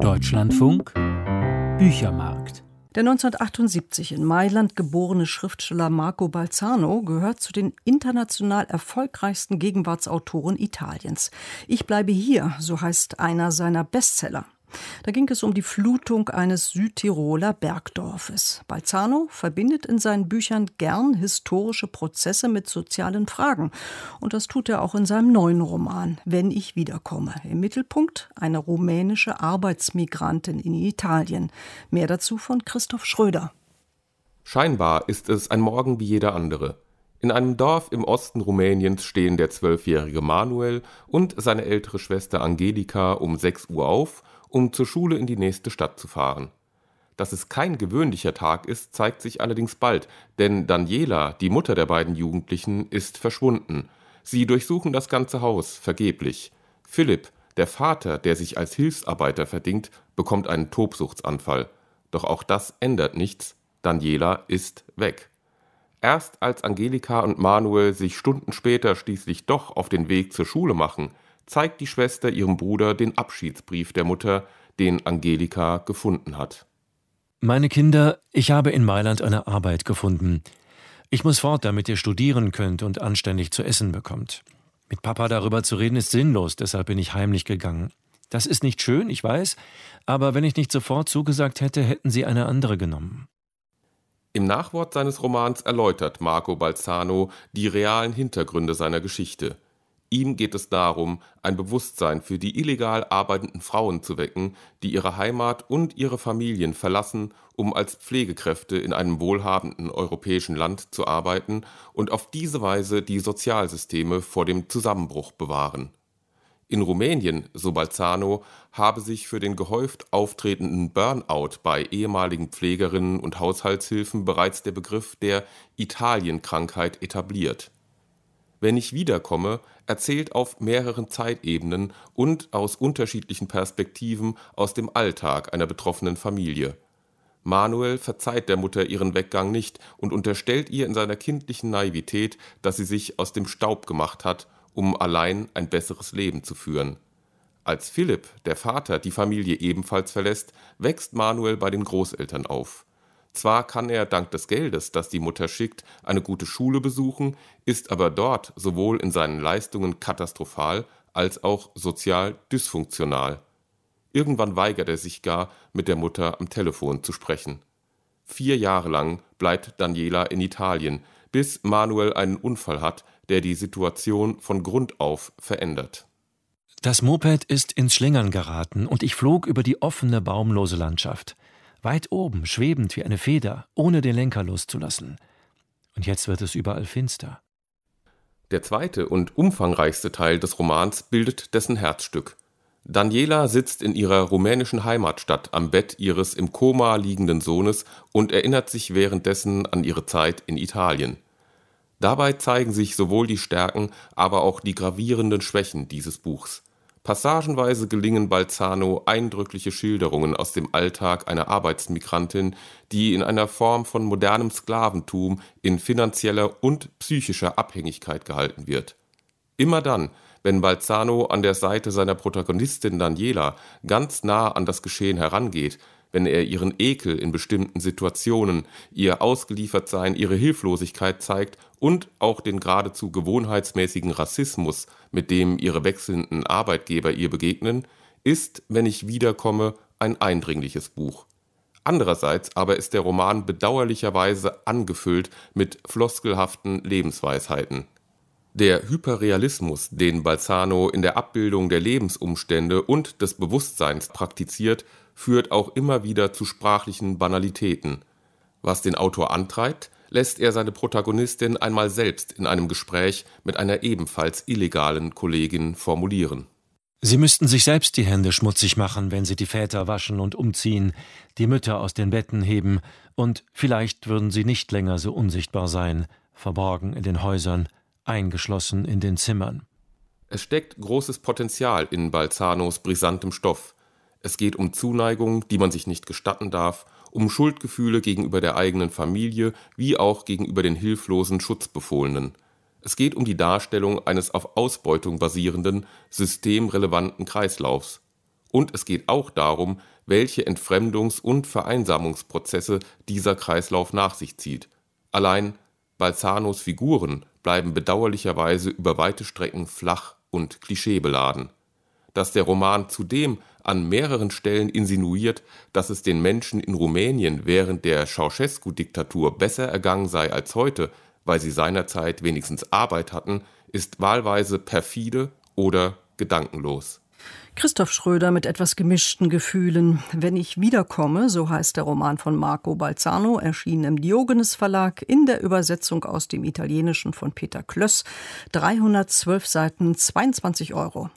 Deutschlandfunk Büchermarkt der 1978 in Mailand geborene Schriftsteller Marco Balzano gehört zu den international erfolgreichsten Gegenwartsautoren Italiens. Ich bleibe hier, so heißt einer seiner Bestseller. Da ging es um die Flutung eines Südtiroler Bergdorfes. Balzano verbindet in seinen Büchern gern historische Prozesse mit sozialen Fragen. Und das tut er auch in seinem neuen Roman, Wenn ich wiederkomme. Im Mittelpunkt eine rumänische Arbeitsmigrantin in Italien. Mehr dazu von Christoph Schröder. Scheinbar ist es ein Morgen wie jeder andere. In einem Dorf im Osten Rumäniens stehen der zwölfjährige Manuel und seine ältere Schwester Angelika um 6 Uhr auf um zur Schule in die nächste Stadt zu fahren. Dass es kein gewöhnlicher Tag ist, zeigt sich allerdings bald, denn Daniela, die Mutter der beiden Jugendlichen, ist verschwunden. Sie durchsuchen das ganze Haus, vergeblich. Philipp, der Vater, der sich als Hilfsarbeiter verdingt, bekommt einen Tobsuchtsanfall. Doch auch das ändert nichts. Daniela ist weg. Erst als Angelika und Manuel sich Stunden später schließlich doch auf den Weg zur Schule machen, zeigt die Schwester ihrem Bruder den Abschiedsbrief der Mutter, den Angelika gefunden hat. Meine Kinder, ich habe in Mailand eine Arbeit gefunden. Ich muss fort, damit ihr studieren könnt und anständig zu essen bekommt. Mit Papa darüber zu reden ist sinnlos, deshalb bin ich heimlich gegangen. Das ist nicht schön, ich weiß, aber wenn ich nicht sofort zugesagt hätte, hätten sie eine andere genommen. Im Nachwort seines Romans erläutert Marco Balzano die realen Hintergründe seiner Geschichte. Ihm geht es darum, ein Bewusstsein für die illegal arbeitenden Frauen zu wecken, die ihre Heimat und ihre Familien verlassen, um als Pflegekräfte in einem wohlhabenden europäischen Land zu arbeiten und auf diese Weise die Sozialsysteme vor dem Zusammenbruch bewahren. In Rumänien, so Balzano, habe sich für den gehäuft auftretenden Burnout bei ehemaligen Pflegerinnen und Haushaltshilfen bereits der Begriff der Italienkrankheit etabliert wenn ich wiederkomme, erzählt auf mehreren Zeitebenen und aus unterschiedlichen Perspektiven aus dem Alltag einer betroffenen Familie. Manuel verzeiht der Mutter ihren Weggang nicht und unterstellt ihr in seiner kindlichen Naivität, dass sie sich aus dem Staub gemacht hat, um allein ein besseres Leben zu führen. Als Philipp, der Vater, die Familie ebenfalls verlässt, wächst Manuel bei den Großeltern auf. Zwar kann er dank des Geldes, das die Mutter schickt, eine gute Schule besuchen, ist aber dort sowohl in seinen Leistungen katastrophal als auch sozial dysfunktional. Irgendwann weigert er sich gar, mit der Mutter am Telefon zu sprechen. Vier Jahre lang bleibt Daniela in Italien, bis Manuel einen Unfall hat, der die Situation von Grund auf verändert. Das Moped ist ins Schlingern geraten und ich flog über die offene, baumlose Landschaft weit oben, schwebend wie eine Feder, ohne den Lenker loszulassen. Und jetzt wird es überall finster. Der zweite und umfangreichste Teil des Romans bildet dessen Herzstück. Daniela sitzt in ihrer rumänischen Heimatstadt am Bett ihres im Koma liegenden Sohnes und erinnert sich währenddessen an ihre Zeit in Italien. Dabei zeigen sich sowohl die Stärken, aber auch die gravierenden Schwächen dieses Buchs. Passagenweise gelingen Balzano eindrückliche Schilderungen aus dem Alltag einer Arbeitsmigrantin, die in einer Form von modernem Sklaventum in finanzieller und psychischer Abhängigkeit gehalten wird. Immer dann, wenn Balzano an der Seite seiner Protagonistin Daniela ganz nah an das Geschehen herangeht, wenn er ihren Ekel in bestimmten Situationen, ihr Ausgeliefertsein, ihre Hilflosigkeit zeigt und auch den geradezu gewohnheitsmäßigen Rassismus, mit dem ihre wechselnden Arbeitgeber ihr begegnen, ist, wenn ich wiederkomme, ein eindringliches Buch. Andererseits aber ist der Roman bedauerlicherweise angefüllt mit floskelhaften Lebensweisheiten. Der Hyperrealismus, den Balzano in der Abbildung der Lebensumstände und des Bewusstseins praktiziert, führt auch immer wieder zu sprachlichen Banalitäten. Was den Autor antreibt, lässt er seine Protagonistin einmal selbst in einem Gespräch mit einer ebenfalls illegalen Kollegin formulieren. Sie müssten sich selbst die Hände schmutzig machen, wenn sie die Väter waschen und umziehen, die Mütter aus den Betten heben, und vielleicht würden sie nicht länger so unsichtbar sein, verborgen in den Häusern, eingeschlossen in den Zimmern. Es steckt großes Potenzial in Balzanos brisantem Stoff. Es geht um Zuneigung, die man sich nicht gestatten darf, um Schuldgefühle gegenüber der eigenen Familie wie auch gegenüber den hilflosen Schutzbefohlenen. Es geht um die Darstellung eines auf Ausbeutung basierenden, systemrelevanten Kreislaufs. Und es geht auch darum, welche Entfremdungs- und Vereinsamungsprozesse dieser Kreislauf nach sich zieht. Allein Balzanos Figuren bleiben bedauerlicherweise über weite Strecken flach und klischeebeladen. Dass der Roman zudem an mehreren Stellen insinuiert, dass es den Menschen in Rumänien während der Ceausescu-Diktatur besser ergangen sei als heute, weil sie seinerzeit wenigstens Arbeit hatten, ist wahlweise perfide oder gedankenlos. Christoph Schröder mit etwas gemischten Gefühlen. Wenn ich wiederkomme, so heißt der Roman von Marco Balzano, erschienen im Diogenes Verlag in der Übersetzung aus dem Italienischen von Peter Klöss. 312 Seiten, 22 Euro.